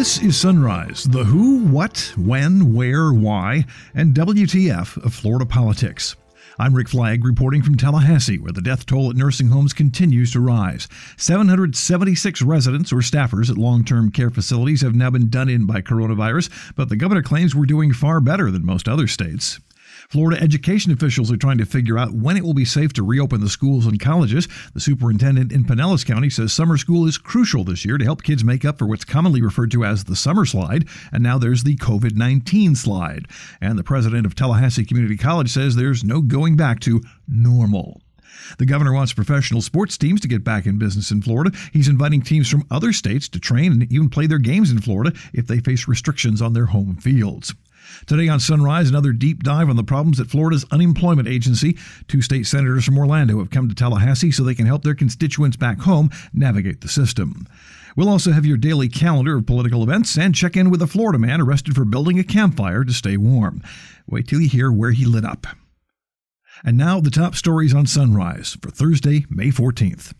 This is Sunrise, the who, what, when, where, why, and WTF of Florida politics. I'm Rick Flagg reporting from Tallahassee, where the death toll at nursing homes continues to rise. 776 residents or staffers at long term care facilities have now been done in by coronavirus, but the governor claims we're doing far better than most other states. Florida education officials are trying to figure out when it will be safe to reopen the schools and colleges. The superintendent in Pinellas County says summer school is crucial this year to help kids make up for what's commonly referred to as the summer slide, and now there's the COVID 19 slide. And the president of Tallahassee Community College says there's no going back to normal. The governor wants professional sports teams to get back in business in Florida. He's inviting teams from other states to train and even play their games in Florida if they face restrictions on their home fields. Today on Sunrise, another deep dive on the problems at Florida's unemployment agency. Two state senators from Orlando have come to Tallahassee so they can help their constituents back home navigate the system. We'll also have your daily calendar of political events and check in with a Florida man arrested for building a campfire to stay warm. Wait till you hear where he lit up. And now the top stories on Sunrise for Thursday, May 14th.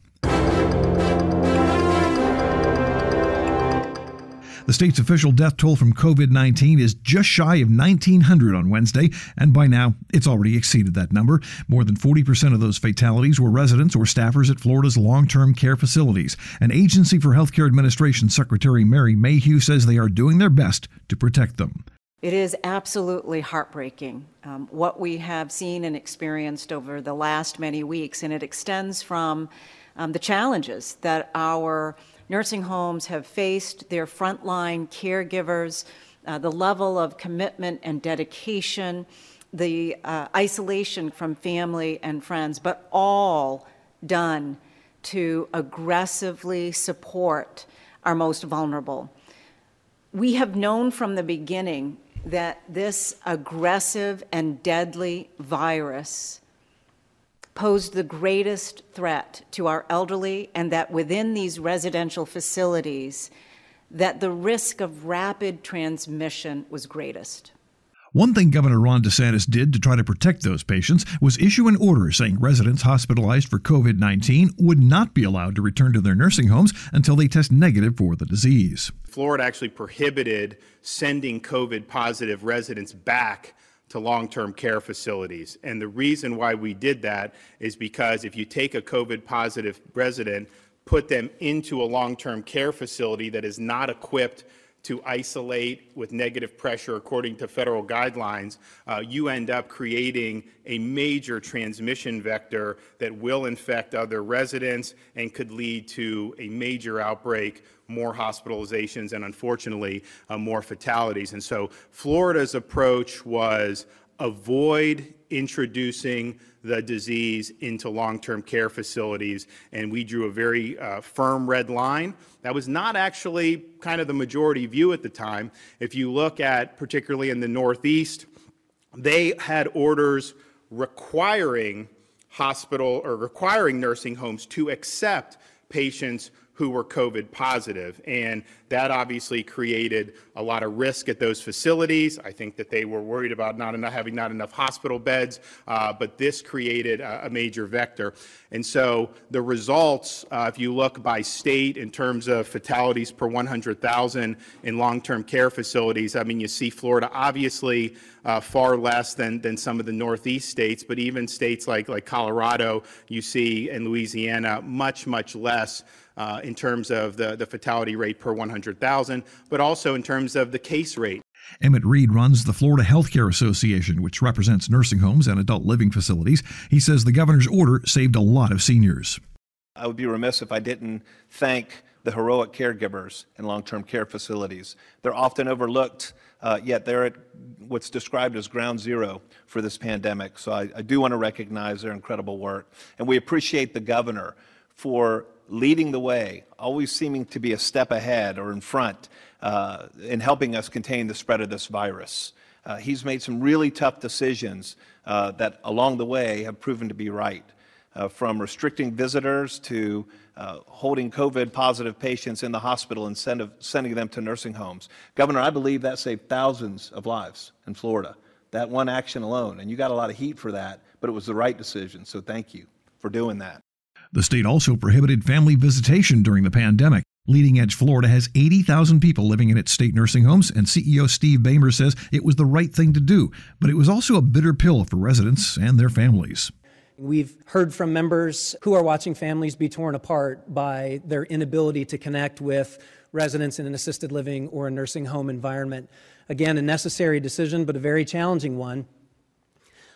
The state's official death toll from COVID 19 is just shy of 1,900 on Wednesday, and by now it's already exceeded that number. More than 40% of those fatalities were residents or staffers at Florida's long term care facilities. An Agency for Healthcare Administration Secretary Mary Mayhew says they are doing their best to protect them. It is absolutely heartbreaking um, what we have seen and experienced over the last many weeks, and it extends from um, the challenges that our nursing homes have faced, their frontline caregivers, uh, the level of commitment and dedication, the uh, isolation from family and friends, but all done to aggressively support our most vulnerable. We have known from the beginning that this aggressive and deadly virus posed the greatest threat to our elderly and that within these residential facilities that the risk of rapid transmission was greatest. One thing Governor Ron DeSantis did to try to protect those patients was issue an order saying residents hospitalized for COVID 19 would not be allowed to return to their nursing homes until they test negative for the disease. Florida actually prohibited sending COVID positive residents back to long term care facilities. And the reason why we did that is because if you take a COVID positive resident, put them into a long term care facility that is not equipped to isolate with negative pressure according to federal guidelines, uh, you end up creating a major transmission vector that will infect other residents and could lead to a major outbreak, more hospitalizations, and unfortunately, uh, more fatalities. And so Florida's approach was avoid introducing the disease into long-term care facilities, and we drew a very uh, firm red line. That was not actually kind of the majority view at the time. If you look at, particularly in the Northeast, they had orders requiring hospital or requiring nursing homes to accept patients who were COVID positive. And that obviously created a lot of risk at those facilities. I think that they were worried about not enough, having not enough hospital beds, uh, but this created a, a, major vector. And so the results, uh, if you look by state in terms of fatalities per 100,000 in long-term care facilities, I mean, you see Florida obviously uh, far less than, than some of the Northeast states, but even states like, like Colorado, you see, and Louisiana, much, much less uh, in terms of the, the fatality rate per 100,000, but also in terms of the case rate. Emmett Reed runs the Florida Healthcare Association, which represents nursing homes and adult living facilities. He says the governor's order saved a lot of seniors. I would be remiss if I didn't thank the heroic caregivers in long term care facilities. They're often overlooked, uh, yet they're at what's described as ground zero for this pandemic. So I, I do want to recognize their incredible work. And we appreciate the governor for leading the way, always seeming to be a step ahead or in front uh, in helping us contain the spread of this virus. Uh, he's made some really tough decisions uh, that along the way have proven to be right. Uh, from restricting visitors to uh, holding COVID positive patients in the hospital and send, sending them to nursing homes. Governor, I believe that saved thousands of lives in Florida, that one action alone. And you got a lot of heat for that, but it was the right decision. So thank you for doing that. The state also prohibited family visitation during the pandemic. LeadingAge Florida has 80,000 people living in its state nursing homes, and CEO Steve Bahmer says it was the right thing to do, but it was also a bitter pill for residents and their families. We've heard from members who are watching families be torn apart by their inability to connect with residents in an assisted living or a nursing home environment. Again, a necessary decision, but a very challenging one.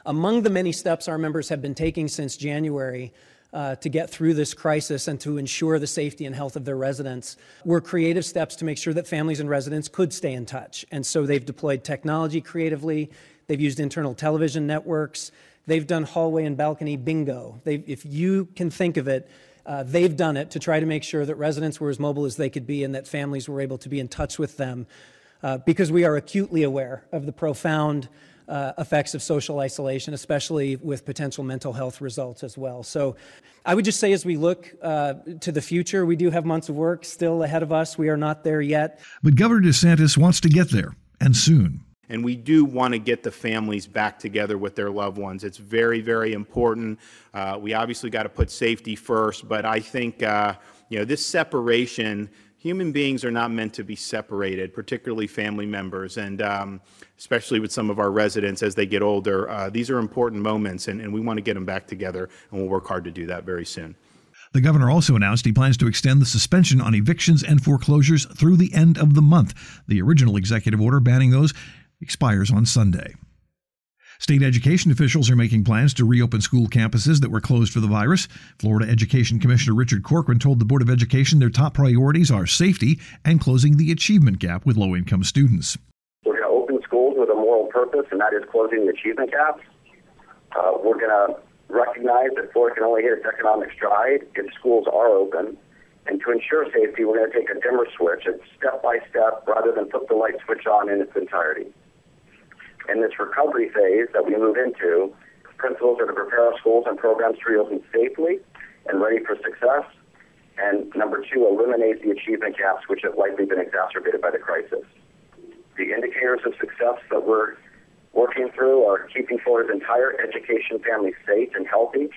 Among the many steps our members have been taking since January, uh, to get through this crisis and to ensure the safety and health of their residents were creative steps to make sure that families and residents could stay in touch. And so they've deployed technology creatively, they've used internal television networks, they've done hallway and balcony bingo. They've, if you can think of it, uh, they've done it to try to make sure that residents were as mobile as they could be and that families were able to be in touch with them uh, because we are acutely aware of the profound uh, effects of social isolation, especially with potential mental health results as well. So I would just say as we look uh, to the future, we do have months of work still ahead of us. We are not there yet. But Governor DeSantis wants to get there, and soon. And we do want to get the families back together with their loved ones. It's very, very important. Uh, we obviously got to put safety first, but I think uh, you know this separation human beings are not meant to be separated, particularly family members, and um, especially with some of our residents as they get older. Uh, these are important moments, and, and we want to get them back together, and we'll work hard to do that very soon. The governor also announced he plans to extend the suspension on evictions and foreclosures through the end of the month. The original executive order banning those expires on Sunday. State education officials are making plans to reopen school campuses that were closed for the virus. Florida Education Commissioner Richard Corcoran told the Board of Education their top priorities are safety and closing the achievement gap with low income students. We're going to open schools with a moral purpose, and that is closing the achievement gaps. Uh, we're going to recognize that Florida can only hit its economic stride if schools are open. And to ensure safety, we're going to take a dimmer switch. It's step by step rather than put the light switch on in its entirety in this recovery phase that we move into, principals are to prepare our schools and programs to reopen safely and ready for success. And number two, eliminate the achievement gaps which have likely been exacerbated by the crisis. The indicators of success that we're working through are keeping Florida's entire education family safe and healthy,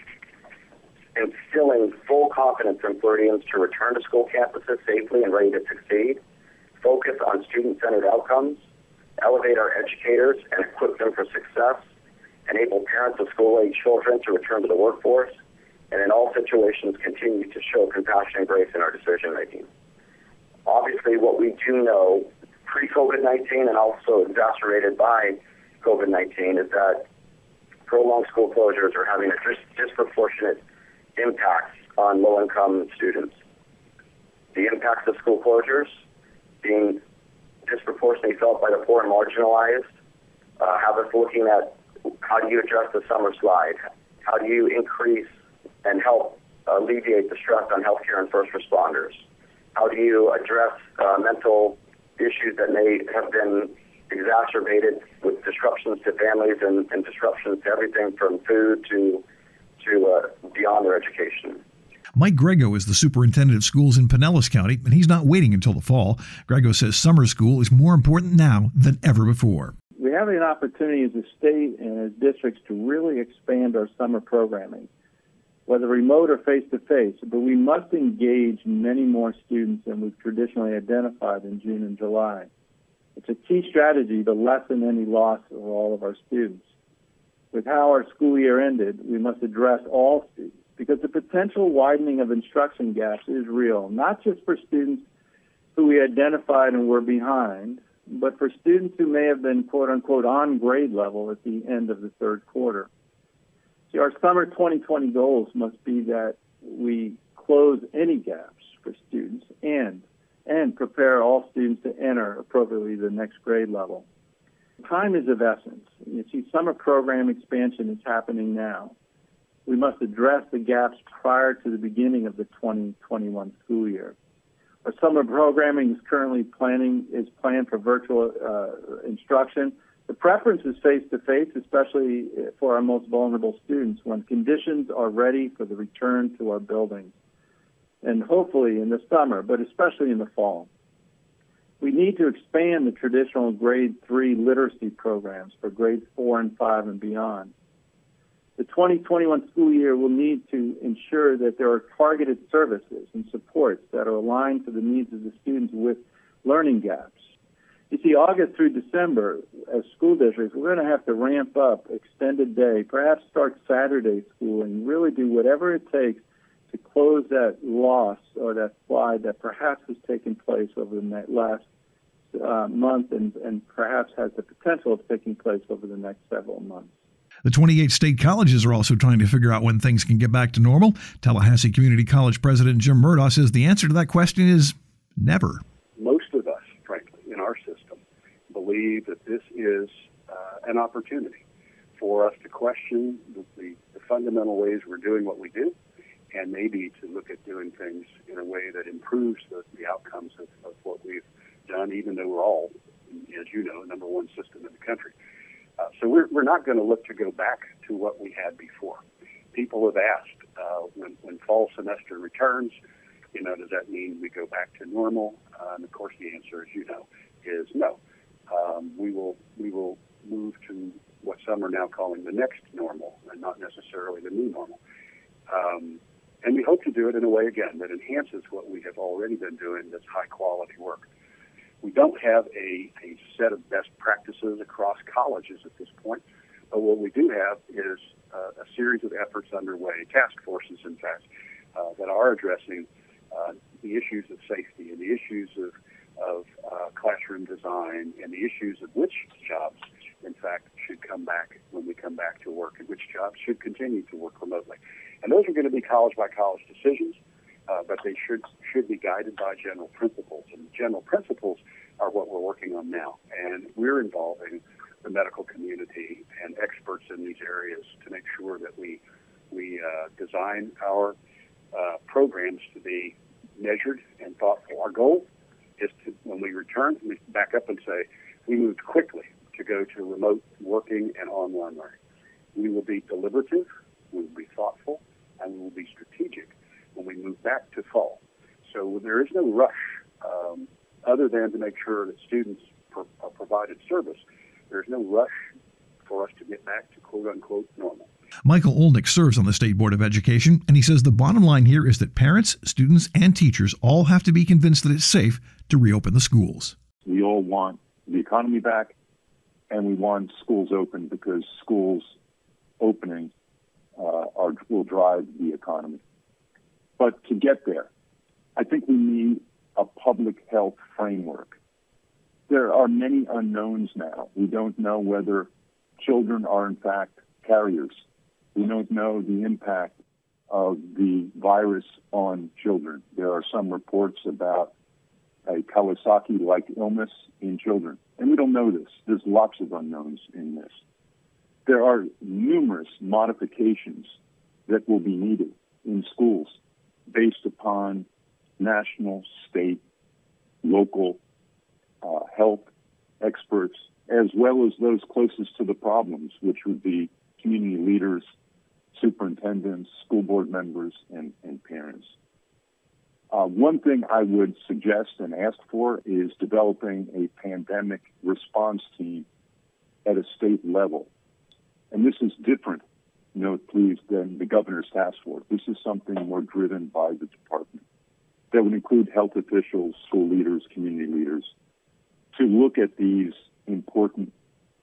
instilling full confidence in Floridians to return to school campuses safely and ready to succeed, focus on student-centered outcomes, elevate our educators and equip them for success, enable parents of school-age children to return to the workforce, and in all situations continue to show compassion and grace in our decision making. Obviously, what we do know pre-COVID-19 and also exacerbated by COVID-19 is that prolonged school closures are having a dis- disproportionate impact on low-income students. The impacts of school closures being disproportionately felt by the poor and marginalized. Uh, have us looking at how do you address the summer slide? How do you increase and help alleviate the stress on healthcare and first responders? How do you address uh, mental issues that may have been exacerbated with disruptions to families and, and disruptions to everything from food to to uh, beyond their education? Mike Grego is the superintendent of schools in Pinellas County, and he's not waiting until the fall. Grego says summer school is more important now than ever before. We have an opportunity as a state and as districts to really expand our summer programming, whether remote or face to face, but we must engage many more students than we've traditionally identified in June and July. It's a key strategy to lessen any loss of all of our students. With how our school year ended, we must address all students because the potential widening of instruction gaps is real, not just for students who we identified and were behind, but for students who may have been quote unquote on grade level at the end of the third quarter. See, our summer 2020 goals must be that we close any gaps for students and and prepare all students to enter appropriately the next grade level. Time is of essence. You see, summer program expansion is happening now we must address the gaps prior to the beginning of the 2021 school year. Our summer programming is currently planning is planned for virtual uh, instruction. The preference is face to face, especially for our most vulnerable students when conditions are ready for the return to our buildings. And hopefully in the summer, but especially in the fall. We need to expand the traditional grade three literacy programs for grades four and five and beyond. The 2021 school year will need to ensure that there are targeted services and supports that are aligned to the needs of the students with learning gaps. You see, August through December, as school districts, we're going to have to ramp up extended day, perhaps start Saturday school, and really do whatever it takes to close that loss or that slide that perhaps has taken place over the last uh, month and, and perhaps has the potential of taking place over the next several months. The 28 state colleges are also trying to figure out when things can get back to normal. Tallahassee Community College President Jim Murdaugh says the answer to that question is never. Most of us, frankly, in our system, believe that this is uh, an opportunity for us to question the, the, the fundamental ways we're doing what we do and maybe to look at doing things in a way that improves the, the outcomes of, of what we've done, even though we're all, as you know, number one system in the country. So we're, we're not going to look to go back to what we had before. People have asked uh, when, when fall semester returns, you know, does that mean we go back to normal? Uh, and of course, the answer, as you know, is no. Um, we will we will move to what some are now calling the next normal, and not necessarily the new normal. Um, and we hope to do it in a way again that enhances what we have already been doing. That's high quality work. We don't have a, a set of best practices across colleges at this point, but what we do have is uh, a series of efforts underway, task forces, in fact, uh, that are addressing uh, the issues of safety and the issues of, of uh, classroom design and the issues of which jobs, in fact, should come back when we come back to work and which jobs should continue to work remotely. And those are going to be college by college decisions uh, but they should should be guided by general principles. And general principles are what we're working on now, and we're involving the medical community and experts in these areas to make sure that we we uh, design our uh, programs to be measured and thoughtful. Our goal is to, when we return, we back up and say we moved quickly to go to remote working and online learning. We will be deliberative, we will be thoughtful, and we will be strategic when we move back to fall. So there is no rush um, other than to make sure that students pro- are provided service. There's no rush for us to get back to quote unquote normal. Michael Olenick serves on the State Board of Education, and he says the bottom line here is that parents, students, and teachers all have to be convinced that it's safe to reopen the schools. We all want the economy back, and we want schools open because schools opening uh, are, will drive the economy. But to get there, I think we need a public health framework. There are many unknowns now. We don't know whether children are in fact carriers. We don't know the impact of the virus on children. There are some reports about a Kawasaki like illness in children. And we don't know this. There's lots of unknowns in this. There are numerous modifications that will be needed in schools based upon national, state, local uh, health experts, as well as those closest to the problems, which would be community leaders, superintendents, school board members, and, and parents. Uh, one thing I would suggest and ask for is developing a pandemic response team at a state level. And this is different note, please, than the governor's task force. This is something more driven by the department that would include health officials, school leaders, community leaders, to look at these important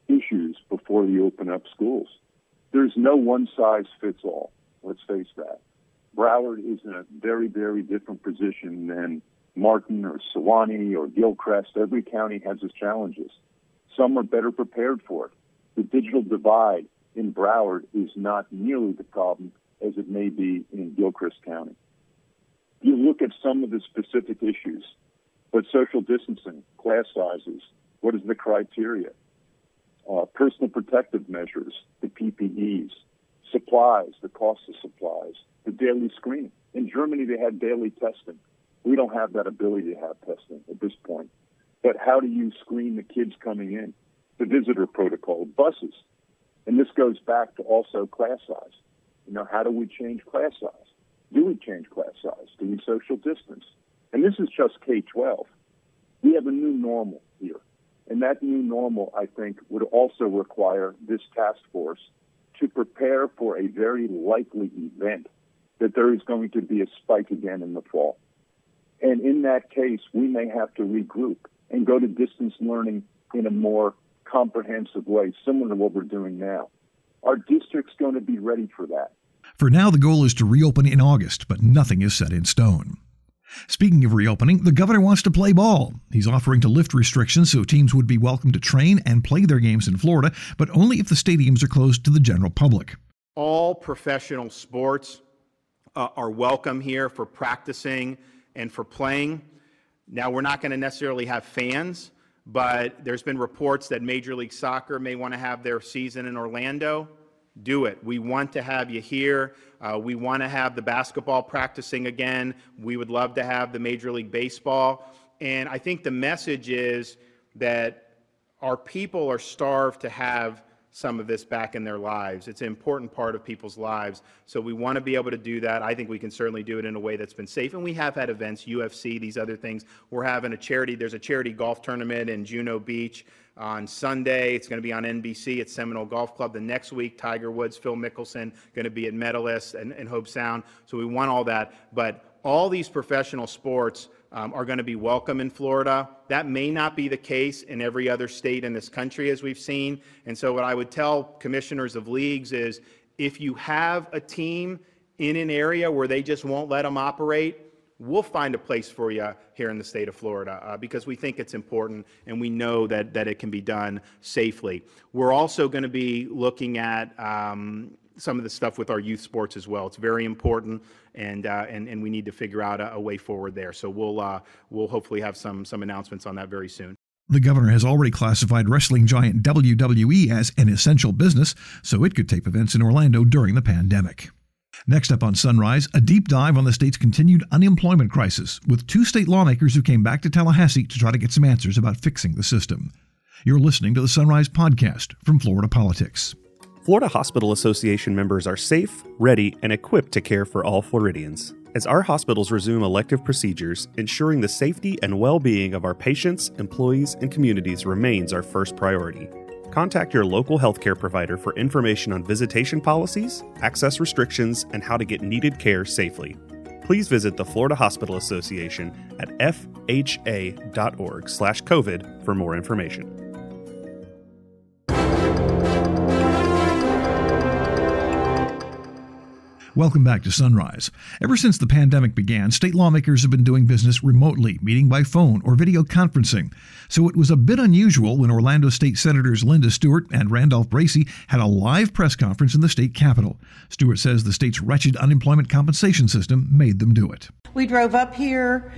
issues before you open up schools. There's no one size fits all. Let's face that. Broward is in a very, very different position than Martin or Suwannee or Gilchrist. Every county has its challenges. Some are better prepared for it. The digital divide in Broward is not nearly the problem as it may be in Gilchrist County. You look at some of the specific issues, but social distancing, class sizes, what is the criteria? Uh, personal protective measures, the PPEs, supplies, the cost of supplies, the daily screening. In Germany, they had daily testing. We don't have that ability to have testing at this point. But how do you screen the kids coming in? The visitor protocol, buses, and this goes back to also class size. You know, how do we change class size? Do we change class size? Do we social distance? And this is just K 12. We have a new normal here. And that new normal, I think, would also require this task force to prepare for a very likely event that there is going to be a spike again in the fall. And in that case, we may have to regroup and go to distance learning in a more comprehensive way, similar to what we're doing now. Our district's going to be ready for that. For now, the goal is to reopen in August, but nothing is set in stone. Speaking of reopening, the governor wants to play ball. He's offering to lift restrictions so teams would be welcome to train and play their games in Florida, but only if the stadiums are closed to the general public. All professional sports uh, are welcome here for practicing and for playing. Now, we're not going to necessarily have fans, but there's been reports that Major League Soccer may want to have their season in Orlando. Do it. We want to have you here. Uh, we want to have the basketball practicing again. We would love to have the Major League Baseball. And I think the message is that our people are starved to have some of this back in their lives. It's an important part of people's lives. So we want to be able to do that. I think we can certainly do it in a way that's been safe. And we have had events, UFC, these other things. We're having a charity, there's a charity golf tournament in Juno Beach on Sunday. It's going to be on NBC at Seminole Golf Club. The next week, Tiger Woods, Phil Mickelson, going to be at Medalist and, and Hobe Sound. So we want all that. But all these professional sports um, are going to be welcome in Florida. That may not be the case in every other state in this country, as we've seen. And so, what I would tell commissioners of leagues is if you have a team in an area where they just won't let them operate, we'll find a place for you here in the state of Florida uh, because we think it's important and we know that, that it can be done safely. We're also going to be looking at um, some of the stuff with our youth sports as well. It's very important, and uh, and and we need to figure out a, a way forward there. So we'll uh, we'll hopefully have some some announcements on that very soon. The governor has already classified wrestling giant WWE as an essential business, so it could tape events in Orlando during the pandemic. Next up on Sunrise, a deep dive on the state's continued unemployment crisis, with two state lawmakers who came back to Tallahassee to try to get some answers about fixing the system. You're listening to the Sunrise Podcast from Florida Politics. Florida Hospital Association members are safe, ready, and equipped to care for all Floridians. As our hospitals resume elective procedures, ensuring the safety and well being of our patients, employees, and communities remains our first priority. Contact your local healthcare provider for information on visitation policies, access restrictions, and how to get needed care safely. Please visit the Florida Hospital Association at fha.org/covid for more information. Welcome back to Sunrise. Ever since the pandemic began, state lawmakers have been doing business remotely, meeting by phone or video conferencing. So it was a bit unusual when Orlando State Senators Linda Stewart and Randolph Bracy had a live press conference in the state capitol. Stewart says the state's wretched unemployment compensation system made them do it. We drove up here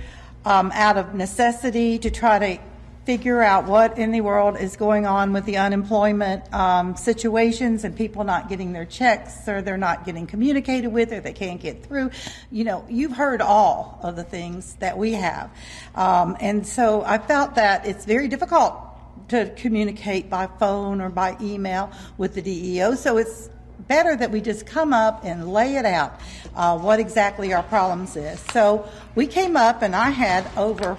um, out of necessity to try to figure out what in the world is going on with the unemployment um, situations and people not getting their checks or they're not getting communicated with or they can't get through. You know, you've heard all of the things that we have. Um, and so I felt that it's very difficult to communicate by phone or by email with the DEO. So it's better that we just come up and lay it out uh, what exactly our problems is. So we came up and I had over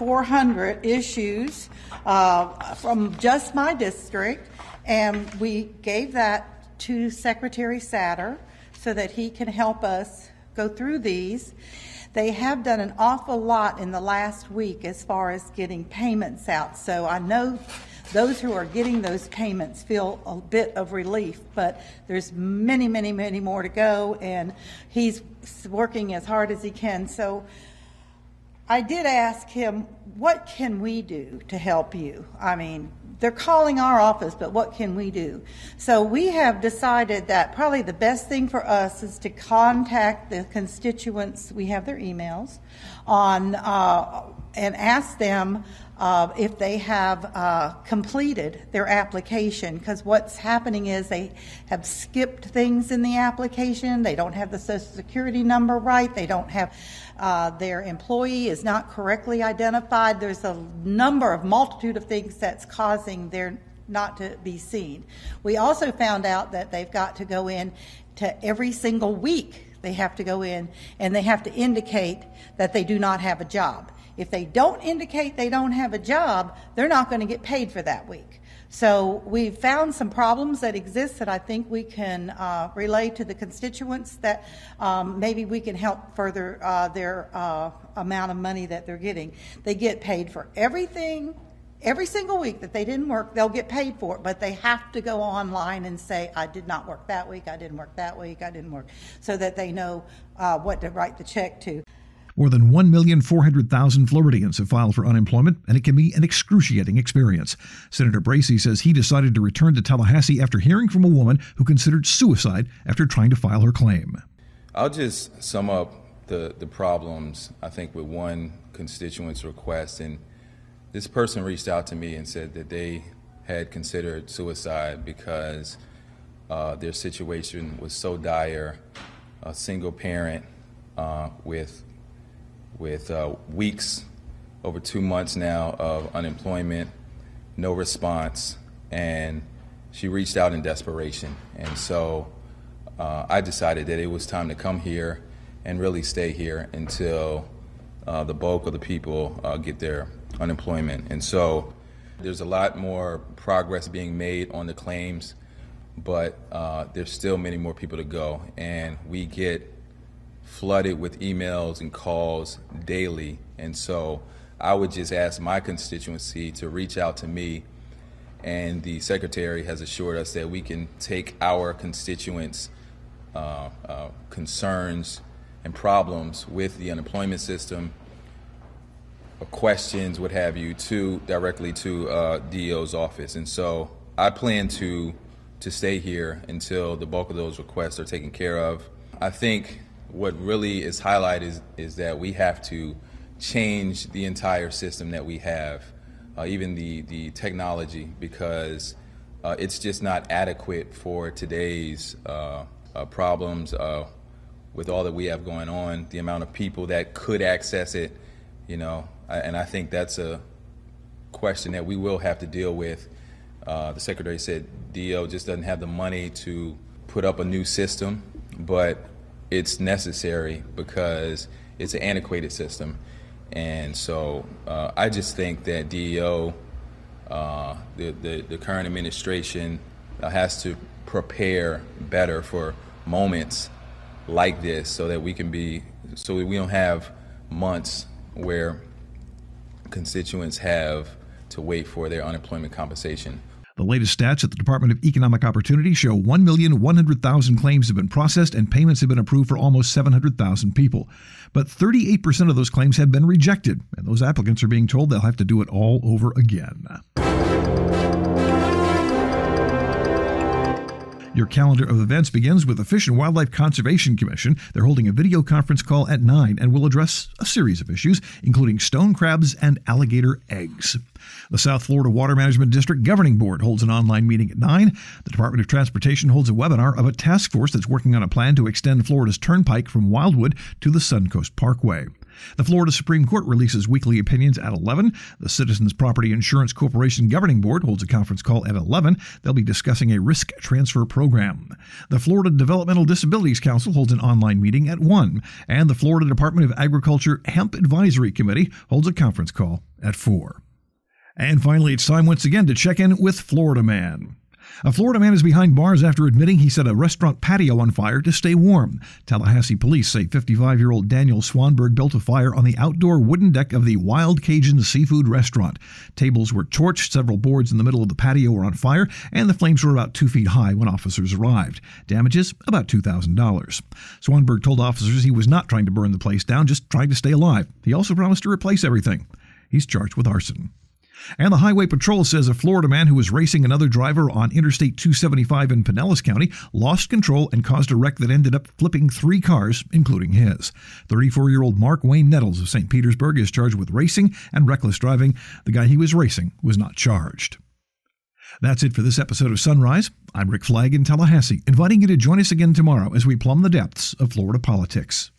400 issues uh, from just my district, and we gave that to Secretary Satter so that he can help us go through these. They have done an awful lot in the last week as far as getting payments out, so I know those who are getting those payments feel a bit of relief, but there's many, many, many more to go, and he's working as hard as he can. So I did ask him, what can we do to help you? I mean, they're calling our office, but what can we do? So we have decided that probably the best thing for us is to contact the constituents. We have their emails on uh, and ask them uh, if they have uh, completed their application. Because what's happening is they have skipped things in the application. They don't have the Social Security number right. They don't have uh, their employee is not correctly identified. There's a number of multitude of things that's causing their not to be seen. We also found out that they've got to go in to every single week. They have to go in and they have to indicate that they do not have a job. If they don't indicate they don't have a job, they're not going to get paid for that week. So we've found some problems that exist that I think we can uh, relay to the constituents that um, maybe we can help further uh, their uh, amount of money that they're getting. They get paid for everything every single week that they didn't work, they'll get paid for it, but they have to go online and say, I did not work that week, I didn't work that week, I didn't work, so that they know uh, what to write the check to. More than 1,400,000 Floridians have filed for unemployment, and it can be an excruciating experience. Senator Bracy says he decided to return to Tallahassee after hearing from a woman who considered suicide after trying to file her claim. I'll just sum up the, the problems, I think, with one constituent's request. And this person reached out to me and said that they had considered suicide because uh, their situation was so dire. A single parent uh, with with uh, weeks, over two months now of unemployment, no response, and she reached out in desperation. And so uh, I decided that it was time to come here and really stay here until uh, the bulk of the people uh, get their unemployment. And so there's a lot more progress being made on the claims, but uh, there's still many more people to go. And we get flooded with emails and calls daily. And so I would just ask my constituency to reach out to me. And the secretary has assured us that we can take our constituents' uh, uh, concerns and problems with the unemployment system, uh, questions, what have you, to directly to uh, DEO's office. And so I plan to to stay here until the bulk of those requests are taken care of. I think what really is highlighted is, is that we have to change the entire system that we have, uh, even the, the technology, because uh, it's just not adequate for today's uh, uh problems uh, with all that we have going on, the amount of people that could access it, you know, and I think that's a question that we will have to deal with. Uh, the secretary said DO just doesn't have the money to put up a new system, but it's necessary because it's an antiquated system. And so uh, I just think that DEO, uh, the, the, the, current administration, uh, has to prepare better for moments like this so that we can be, so we don't have months where constituents have to wait for their unemployment compensation. The latest stats at the Department of Economic Opportunity show 1,100,000 claims have been processed and payments have been approved for almost 700,000 people. But 38% of those claims have been rejected, and those applicants are being told they'll have to do it all over again. Your calendar of events begins with the Fish and Wildlife Conservation Commission. They're holding a video conference call at 9 and will address a series of issues, including stone crabs and alligator eggs. The South Florida Water Management District Governing Board holds an online meeting at 9. The Department of Transportation holds a webinar of a task force that's working on a plan to extend Florida's turnpike from Wildwood to the Suncoast Parkway. The Florida Supreme Court releases weekly opinions at 11. The Citizens Property Insurance Corporation Governing Board holds a conference call at 11. They'll be discussing a risk transfer program. The Florida Developmental Disabilities Council holds an online meeting at 1. And the Florida Department of Agriculture Hemp Advisory Committee holds a conference call at 4. And finally, it's time once again to check in with Florida Man. A Florida man is behind bars after admitting he set a restaurant patio on fire to stay warm. Tallahassee police say 55 year old Daniel Swanberg built a fire on the outdoor wooden deck of the Wild Cajun Seafood Restaurant. Tables were torched, several boards in the middle of the patio were on fire, and the flames were about two feet high when officers arrived. Damages about $2,000. Swanberg told officers he was not trying to burn the place down, just trying to stay alive. He also promised to replace everything. He's charged with arson. And the Highway Patrol says a Florida man who was racing another driver on Interstate 275 in Pinellas County lost control and caused a wreck that ended up flipping three cars, including his. 34 year old Mark Wayne Nettles of St. Petersburg is charged with racing and reckless driving. The guy he was racing was not charged. That's it for this episode of Sunrise. I'm Rick Flagg in Tallahassee, inviting you to join us again tomorrow as we plumb the depths of Florida politics.